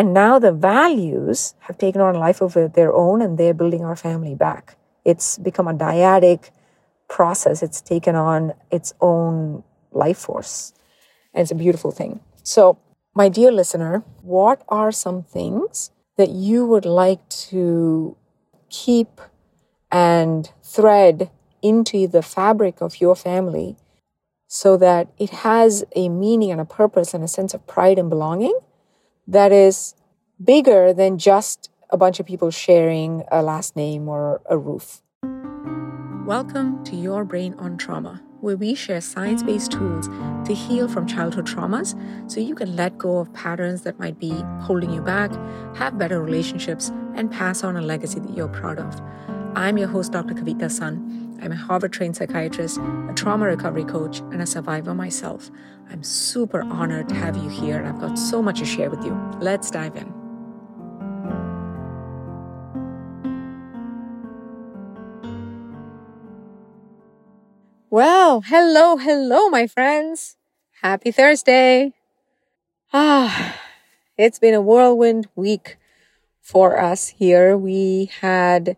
And now the values have taken on life of their own and they're building our family back. It's become a dyadic process. It's taken on its own life force. And it's a beautiful thing. So, my dear listener, what are some things that you would like to keep and thread into the fabric of your family so that it has a meaning and a purpose and a sense of pride and belonging that is bigger than just a bunch of people sharing a last name or a roof. Welcome to Your Brain on Trauma, where we share science based tools to heal from childhood traumas so you can let go of patterns that might be holding you back, have better relationships, and pass on a legacy that you're proud of. I'm your host, Dr. Kavetha Sun. I'm a Harvard trained psychiatrist, a trauma recovery coach, and a survivor myself. I'm super honored to have you here, and I've got so much to share with you. Let's dive in. Well, hello, hello, my friends. Happy Thursday. Ah, it's been a whirlwind week for us here. We had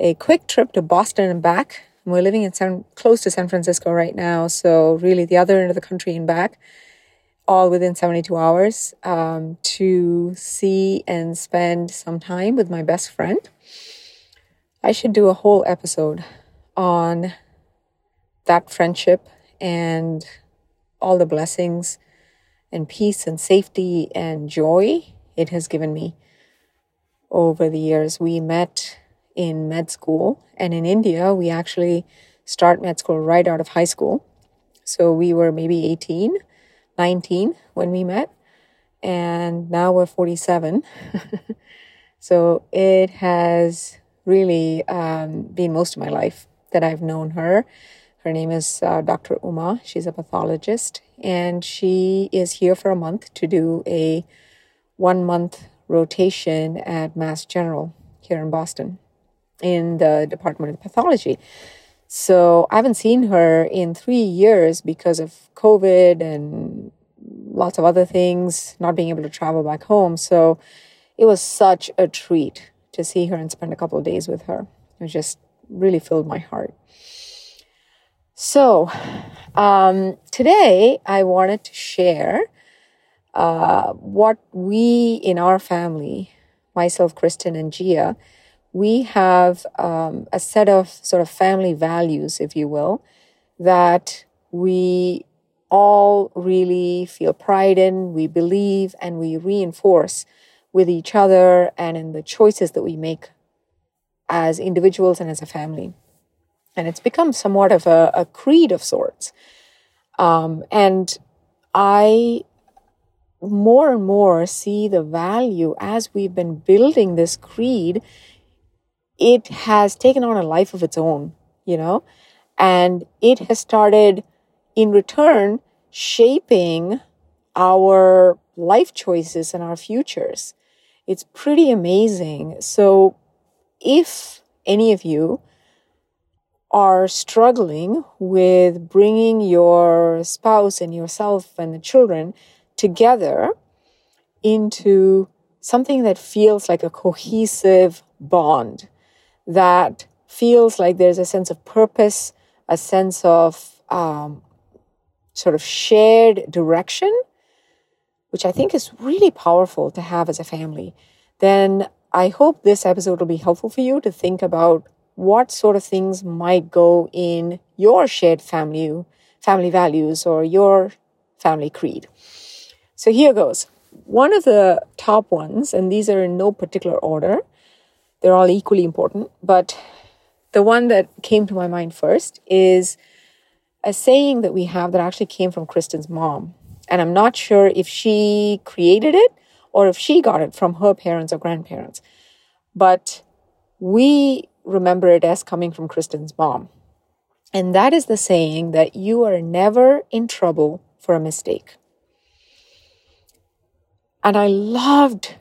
a quick trip to Boston and back. We're living in San, close to San Francisco right now, so really the other end of the country and back, all within 72 hours, um, to see and spend some time with my best friend. I should do a whole episode on that friendship and all the blessings and peace and safety and joy it has given me over the years. We met in med school. And in India, we actually start med school right out of high school. So we were maybe 18, 19 when we met. And now we're 47. so it has really um, been most of my life that I've known her. Her name is uh, Dr. Uma. She's a pathologist. And she is here for a month to do a one month rotation at Mass General here in Boston in the Department of Pathology. So I haven't seen her in three years because of COVID and lots of other things, not being able to travel back home. So it was such a treat to see her and spend a couple of days with her. It just really filled my heart. So um, today I wanted to share uh, what we in our family, myself, Kristen, and Gia, we have um, a set of sort of family values, if you will, that we all really feel pride in, we believe, and we reinforce with each other and in the choices that we make as individuals and as a family. And it's become somewhat of a, a creed of sorts. Um, and I more and more see the value as we've been building this creed it has taken on a life of its own, you know, and it has started in return shaping our life choices and our futures. It's pretty amazing. So, if any of you are struggling with bringing your spouse and yourself and the children together into something that feels like a cohesive bond, that feels like there's a sense of purpose, a sense of um, sort of shared direction, which I think is really powerful to have as a family, then I hope this episode will be helpful for you to think about what sort of things might go in your shared family family values or your family creed. So here goes. One of the top ones, and these are in no particular order, they're all equally important. But the one that came to my mind first is a saying that we have that actually came from Kristen's mom. And I'm not sure if she created it or if she got it from her parents or grandparents. But we remember it as coming from Kristen's mom. And that is the saying that you are never in trouble for a mistake. And I loved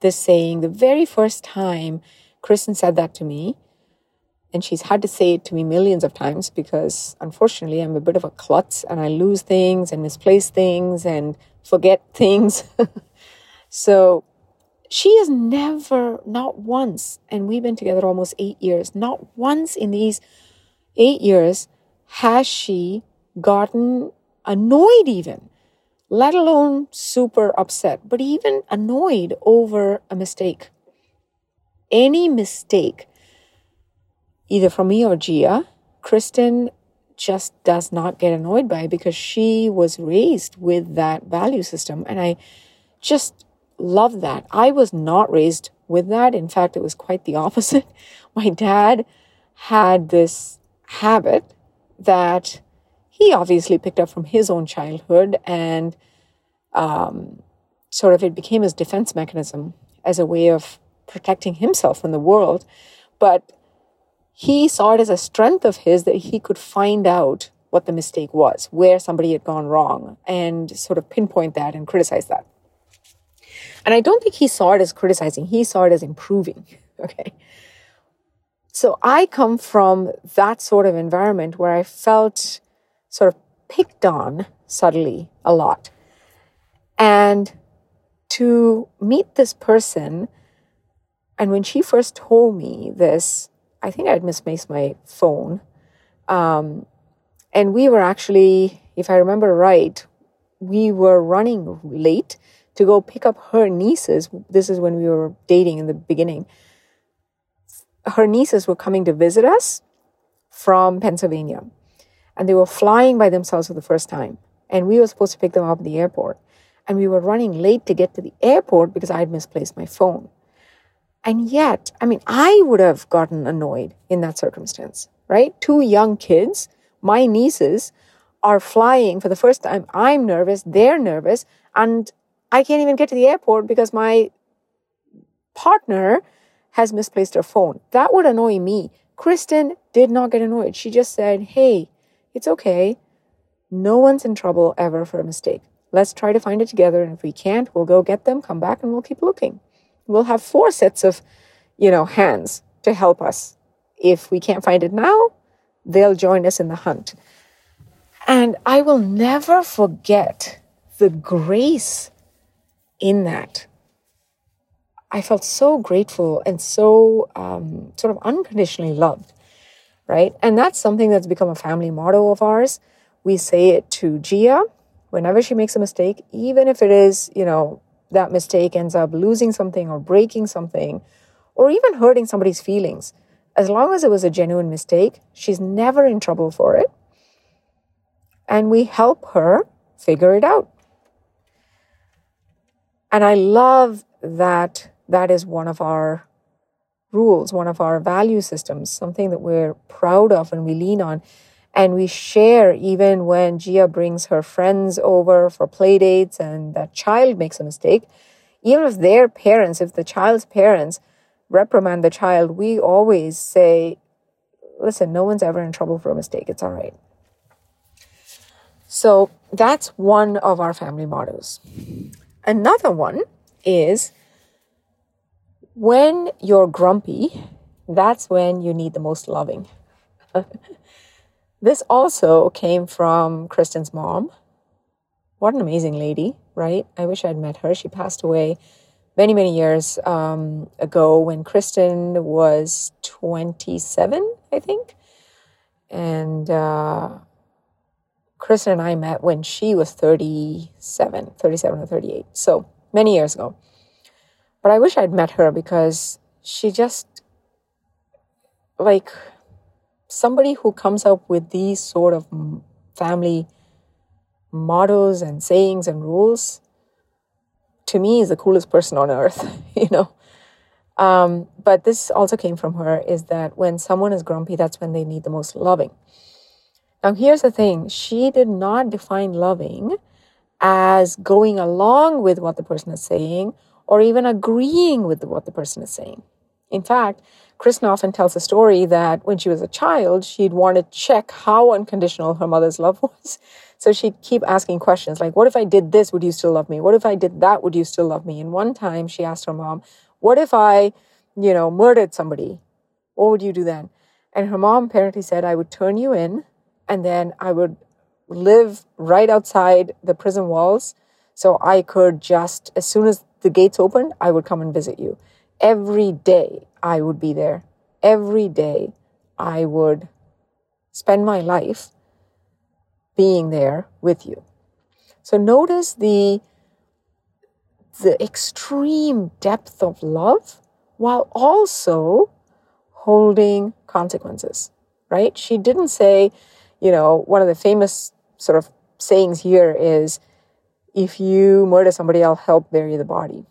this saying the very first time Kristen said that to me. And she's had to say it to me millions of times because unfortunately I'm a bit of a klutz and I lose things and misplace things and forget things. So she has never, not once, and we've been together almost eight years, not once in these eight years has she gotten annoyed, even, let alone super upset, but even annoyed over a mistake. Any mistake, either from me or Gia, Kristen just does not get annoyed by because she was raised with that value system. And I just love that. I was not raised with that. In fact, it was quite the opposite. My dad had this habit that he obviously picked up from his own childhood and um, sort of it became his defense mechanism as a way of protecting himself from the world. But he saw it as a strength of his that he could find out what the mistake was, where somebody had gone wrong, and sort of pinpoint that and criticize that. And I don't think he saw it as criticizing, he saw it as improving. Okay. So I come from that sort of environment where I felt sort of picked on subtly a lot. And to meet this person, and when she first told me this, I think I'd misplaced my phone. Um, and we were actually, if I remember right, we were running late to go pick up her nieces. This is when we were dating in the beginning. Her nieces were coming to visit us from Pennsylvania. And they were flying by themselves for the first time. And we were supposed to pick them up at the airport. And we were running late to get to the airport because I had misplaced my phone. And yet, I mean, I would have gotten annoyed in that circumstance, right? Two young kids, my nieces, are flying for the first time. I'm nervous, they're nervous, and I can't even get to the airport because my partner has misplaced her phone. That would annoy me. Kristen did not get annoyed. She just said, Hey, it's okay. No one's in trouble ever for a mistake. Let's try to find it together. And if we can't, we'll go get them, come back, and we'll keep looking. We'll have four sets of, you know, hands to help us. If we can't find it now, they'll join us in the hunt. And I will never forget the grace in that. I felt so grateful and so um, sort of unconditionally loved, right? And that's something that's become a family motto of ours. We say it to Gia whenever she makes a mistake, even if it is, you know, that mistake ends up losing something or breaking something or even hurting somebody's feelings. As long as it was a genuine mistake, she's never in trouble for it. And we help her figure it out. And I love that that is one of our rules, one of our value systems, something that we're proud of and we lean on. And we share even when Gia brings her friends over for play dates and that child makes a mistake. Even if their parents, if the child's parents reprimand the child, we always say, listen, no one's ever in trouble for a mistake. It's all right. So that's one of our family mottos. Another one is when you're grumpy, that's when you need the most loving. This also came from Kristen's mom. What an amazing lady, right? I wish I'd met her. She passed away many, many years um, ago when Kristen was 27, I think. And uh, Kristen and I met when she was 37, 37 or 38. So many years ago. But I wish I'd met her because she just, like, somebody who comes up with these sort of family mottos and sayings and rules to me is the coolest person on earth you know um, but this also came from her is that when someone is grumpy that's when they need the most loving now here's the thing she did not define loving as going along with what the person is saying or even agreeing with what the person is saying in fact Kristen often tells a story that when she was a child, she'd want to check how unconditional her mother's love was. So she'd keep asking questions like, What if I did this? Would you still love me? What if I did that? Would you still love me? And one time she asked her mom, What if I, you know, murdered somebody? What would you do then? And her mom apparently said, I would turn you in and then I would live right outside the prison walls. So I could just, as soon as the gates opened, I would come and visit you. Every day I would be there. Every day I would spend my life being there with you. So notice the the extreme depth of love while also holding consequences, right? She didn't say, you know, one of the famous sort of sayings here is if you murder somebody, I'll help bury the body.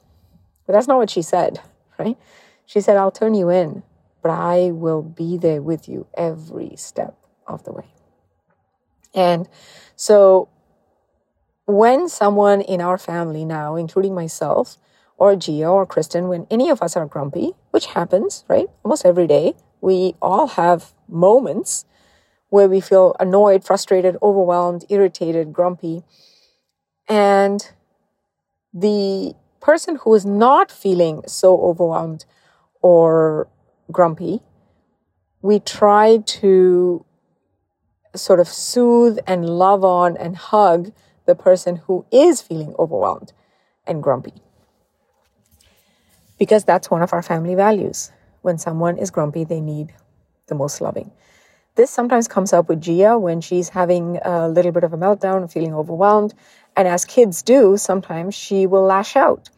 But that's not what she said, right? She said, I'll turn you in, but I will be there with you every step of the way. And so when someone in our family now, including myself or Gia or Kristen, when any of us are grumpy, which happens, right? Almost every day, we all have moments where we feel annoyed, frustrated, overwhelmed, irritated, grumpy. And the person who is not feeling so overwhelmed or grumpy, we try to sort of soothe and love on and hug the person who is feeling overwhelmed and grumpy. Because that's one of our family values. When someone is grumpy, they need the most loving. This sometimes comes up with Gia when she's having a little bit of a meltdown feeling overwhelmed. And as kids do, sometimes she will lash out.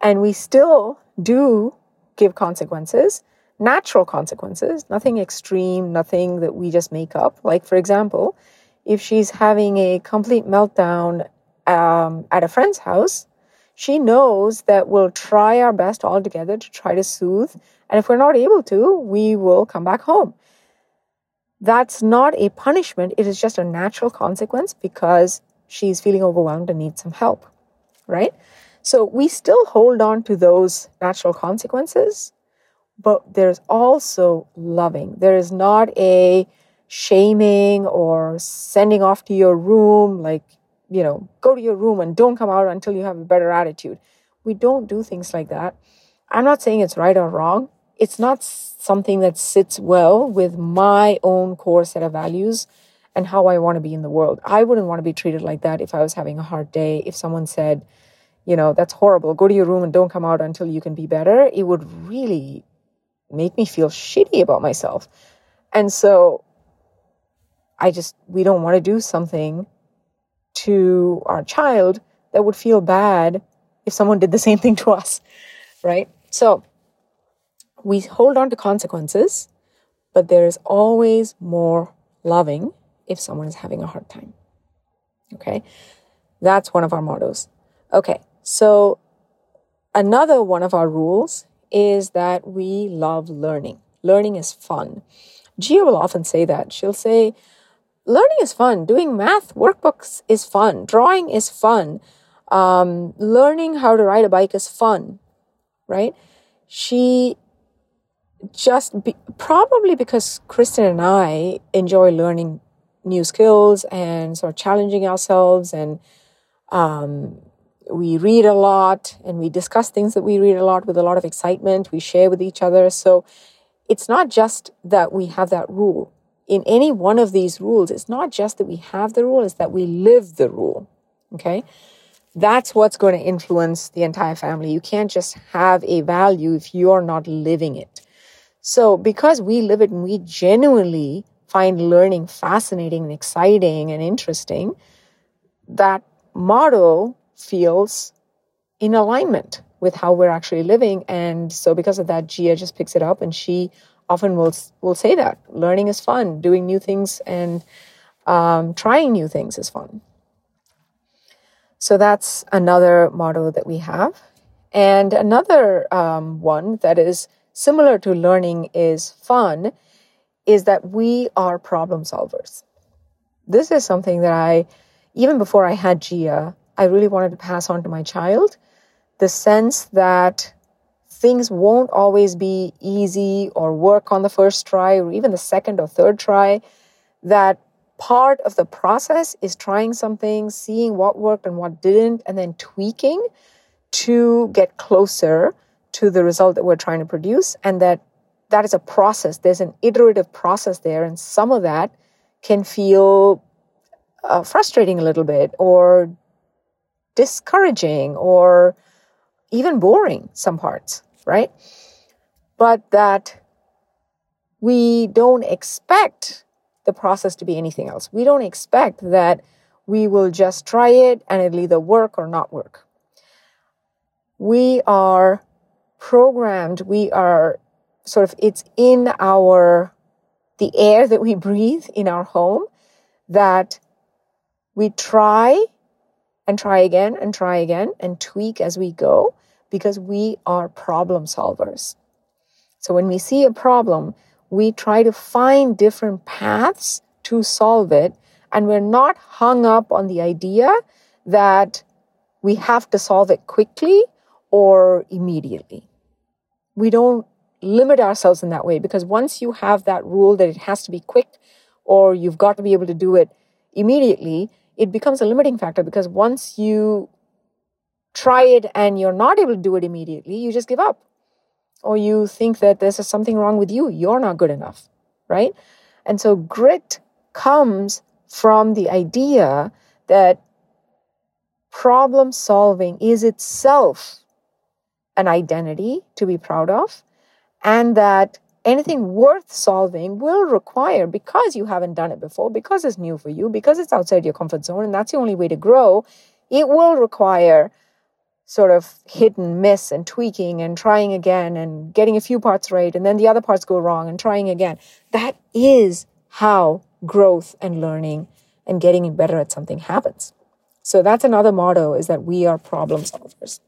And we still do give consequences, natural consequences, nothing extreme, nothing that we just make up. Like, for example, if she's having a complete meltdown um, at a friend's house, she knows that we'll try our best all together to try to soothe. And if we're not able to, we will come back home. That's not a punishment, it is just a natural consequence because she's feeling overwhelmed and needs some help, right? So we still hold on to those natural consequences, but there's also loving. There is not a shaming or sending off to your room, like, you know, go to your room and don't come out until you have a better attitude. We don't do things like that. I'm not saying it's right or wrong it's not something that sits well with my own core set of values and how I want to be in the world. I wouldn't want to be treated like that if I was having a hard day. If someone said, you know, that's horrible, go to your room and don't come out until you can be better, it would really make me feel shitty about myself. And so I just, we don't want to do something to our child that would feel bad if someone did the same thing to us, right? So, we hold on to consequences, but there is always more loving if someone is having a hard time. Okay, that's one of our mottos. Okay, so another one of our rules is that we love learning. Learning is fun. Gia will often say that. She'll say, Learning is fun. Doing math workbooks is fun. Drawing is fun. Um, learning how to ride a bike is fun, right? She just be, probably because Kristen and I enjoy learning new skills and sort of challenging ourselves and um, we read a lot and we discuss things that we read a lot with a lot of excitement. We share with each other. So it's not just that we have that rule. In any one of these rules it's not just that we have the rule it's that we live the rule. Okay? That's what's going to influence the entire family. You can't just have a value if you're not living it so, because we live it and we genuinely find learning fascinating and exciting and interesting, that motto feels in alignment with how we're actually living. And so, because of that, Gia just picks it up and she often will, will say that learning is fun, doing new things and um, trying new things is fun. So, that's another motto that we have. And another um, one that is similar to learning is fun is that we are problem solvers. This is something that I, even before I had Gia, I really wanted to pass on to my child the sense that things won't always be easy or work on the first try or even the second or third try. That part of the process is trying something, seeing what worked and what didn't, and then tweaking to get closer to the result that we're trying to produce and that that is a process there's an iterative process there and some of that can feel uh, frustrating a little bit or discouraging or even boring, some parts, right? But that we don't expect the process to be anything else. We don't expect that we will just try it and it'll either work or not work. We are programmed, we are sort of, it's in our, the air that we breathe in our home that we try and try again and try again and tweak as we go because we are problem solvers. So when we see a problem, we try to find different paths to solve it. And we're not hung up on the idea that we have to solve it quickly or immediately. We don't limit ourselves in that way because once you have that rule that it has to be quick or you've got to be able to do it immediately, it becomes a limiting factor because once you try it and you're not able to do it immediately, you just give up. Or you think that there's something wrong with you, you're not good enough, right? And so grit comes from the idea that problem solving is itself an identity to be proud of, and that anything worth solving will require, because you haven't done it before, because it's new for you, because it's outside your comfort zone, and that's the only way to grow, it will require sort of hit and miss and tweaking and trying again and getting a few parts right, and then the other parts go wrong and trying again. That is how growth and learning and getting better at something happens. So that's another motto is that we are problem solvers.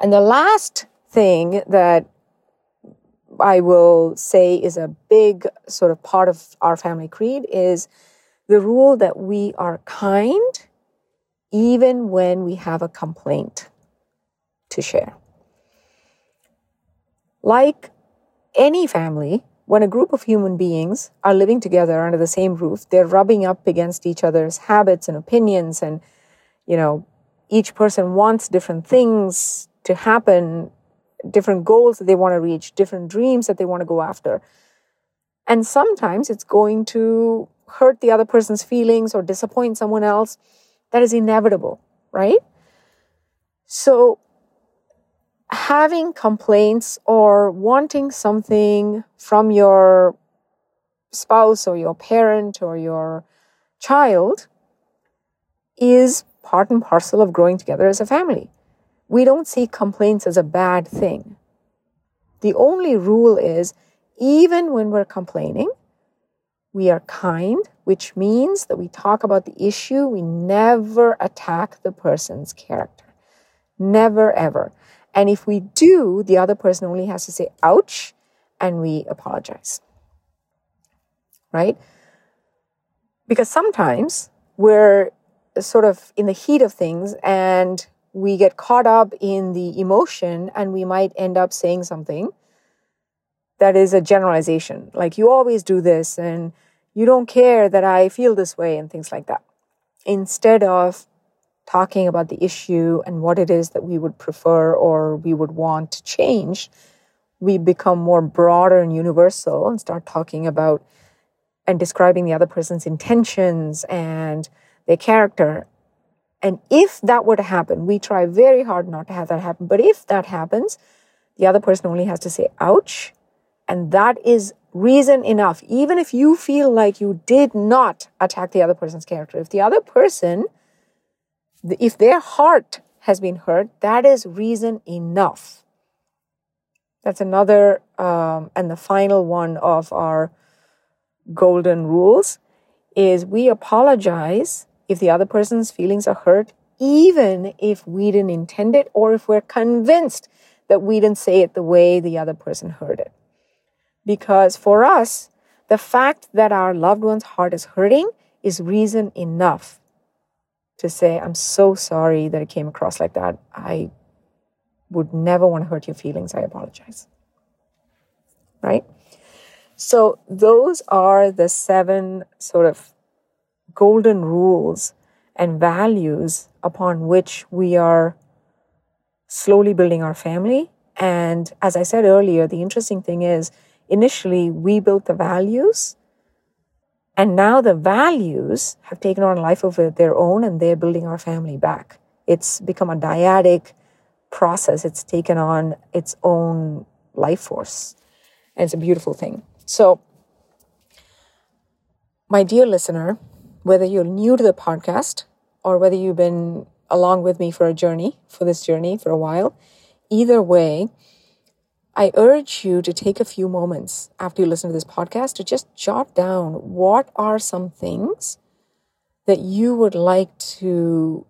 And the last thing that I will say is a big sort of part of our family creed is the rule that we are kind even when we have a complaint to share. Like any family, when a group of human beings are living together under the same roof, they're rubbing up against each other's habits and opinions, and you know, each person wants different things to happen different goals that they want to reach, different dreams that they want to go after. And sometimes it's going to hurt the other person's feelings or disappoint someone else. That is inevitable, right? So, having complaints or wanting something from your spouse or your parent or your child is part and parcel of growing together as a family we don't see complaints as a bad thing. The only rule is even when we're complaining, we are kind, which means that we talk about the issue, we never attack the person's character. Never, ever. And if we do, the other person only has to say, ouch, and we apologize. Right? Because sometimes we're sort of in the heat of things and we get caught up in the emotion and we might end up saying something that is a generalization like you always do this and you don't care that I feel this way and things like that. Instead of talking about the issue and what it is that we would prefer or we would want to change we become more broader and universal and start talking about and describing the other person's intentions and their character and if that were to happen, we try very hard not to have that happen. But if that happens, the other person only has to say, ouch. And that is reason enough. Even if you feel like you did not attack the other person's character, if the other person, if their heart has been hurt, that is reason enough. That's another um, and the final one of our golden rules is we apologize if the other person's feelings are hurt, even if we didn't intend it or if we're convinced that we didn't say it the way the other person heard it. Because for us, the fact that our loved one's heart is hurting is reason enough to say, I'm so sorry that it came across like that. I would never want to hurt your feelings. I apologize. Right? So, those are the seven sort of golden rules and values upon which we are slowly building our family. And as I said earlier, the interesting thing is initially we built the values, and now the values have taken on life of their own and they're building our family back. It's become a dyadic process, it's taken on its own life force. And it's a beautiful thing. So, my dear listener, whether you're new to the podcast or whether you've been along with me for a journey, for this journey for a while, either way, I urge you to take a few moments after you listen to this podcast to just jot down what are some things that you would like to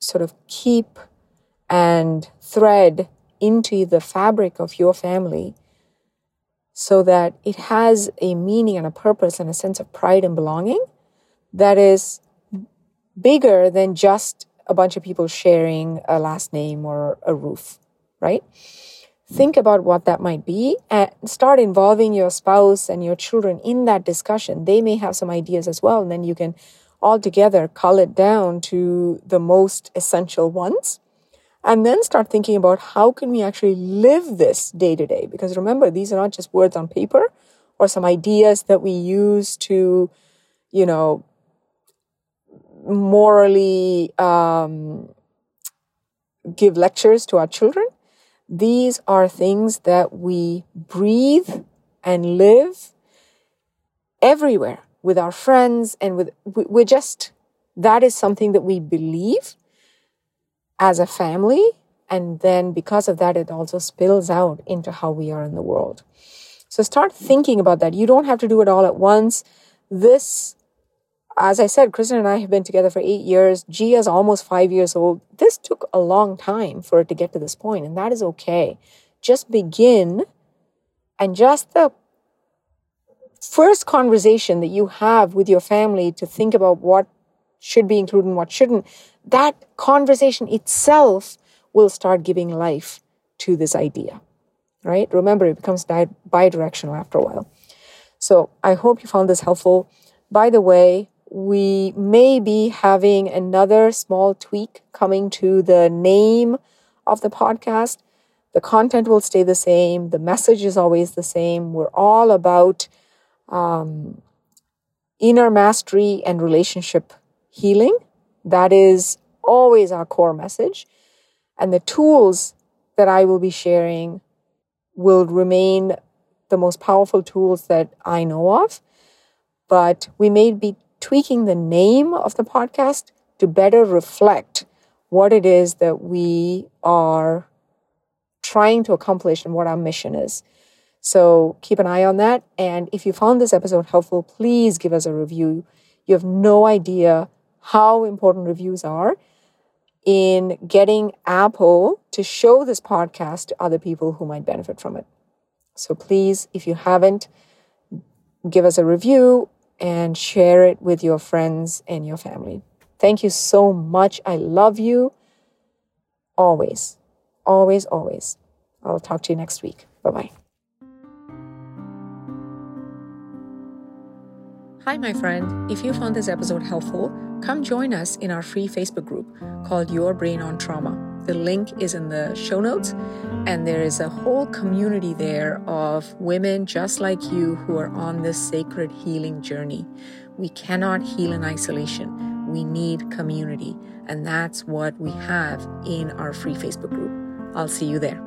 sort of keep and thread into the fabric of your family so that it has a meaning and a purpose and a sense of pride and belonging that is bigger than just a bunch of people sharing a last name or a roof, right? Think about what that might be and start involving your spouse and your children in that discussion. They may have some ideas as well, and then you can all together cull it down to the most essential ones. And then start thinking about how can we actually live this day to day? Because remember, these are not just words on paper or some ideas that we use to, you know, morally um, give lectures to our children. These are things that we breathe and live everywhere with our friends and with, we're just, that is something that we believe as a family. And then because of that, it also spills out into how we are in the world. So start thinking about that. You don't have to do it all at once. This as I said, Kristen and I have been together for eight years. Gia's almost five years old. This took a long time for it to get to this point, and that is okay. Just begin, and just the first conversation that you have with your family to think about what should be included and what shouldn't, that conversation itself will start giving life to this idea, right? Remember, it becomes bi directional after a while. So I hope you found this helpful. By the way, we may be having another small tweak coming to the name of the podcast. The content will stay the same, the message is always the same. We're all about um, inner mastery and relationship healing. That is always our core message. And the tools that I will be sharing will remain the most powerful tools that I know of. But we may be tweaking the name of the podcast to better reflect what it is that we are trying to accomplish and what our mission is. So keep an eye on that. And if you found this episode helpful, please give us a review. You have no idea how important reviews are in getting Apple to show this podcast to other people who might benefit from it. So please, if you haven't, give us a review and share it with your friends and your family. Thank you so much. I love you always, always, always. I'll talk to you next week. Bye bye. Hi, my friend. If you found this episode helpful, come join us in our free Facebook group called Your Brain on Trauma. The link is in the show notes, and there is a whole community there of women just like you who are on this sacred healing journey. We cannot heal in isolation. We need community, and that's what we have in our free Facebook group. I'll see you there.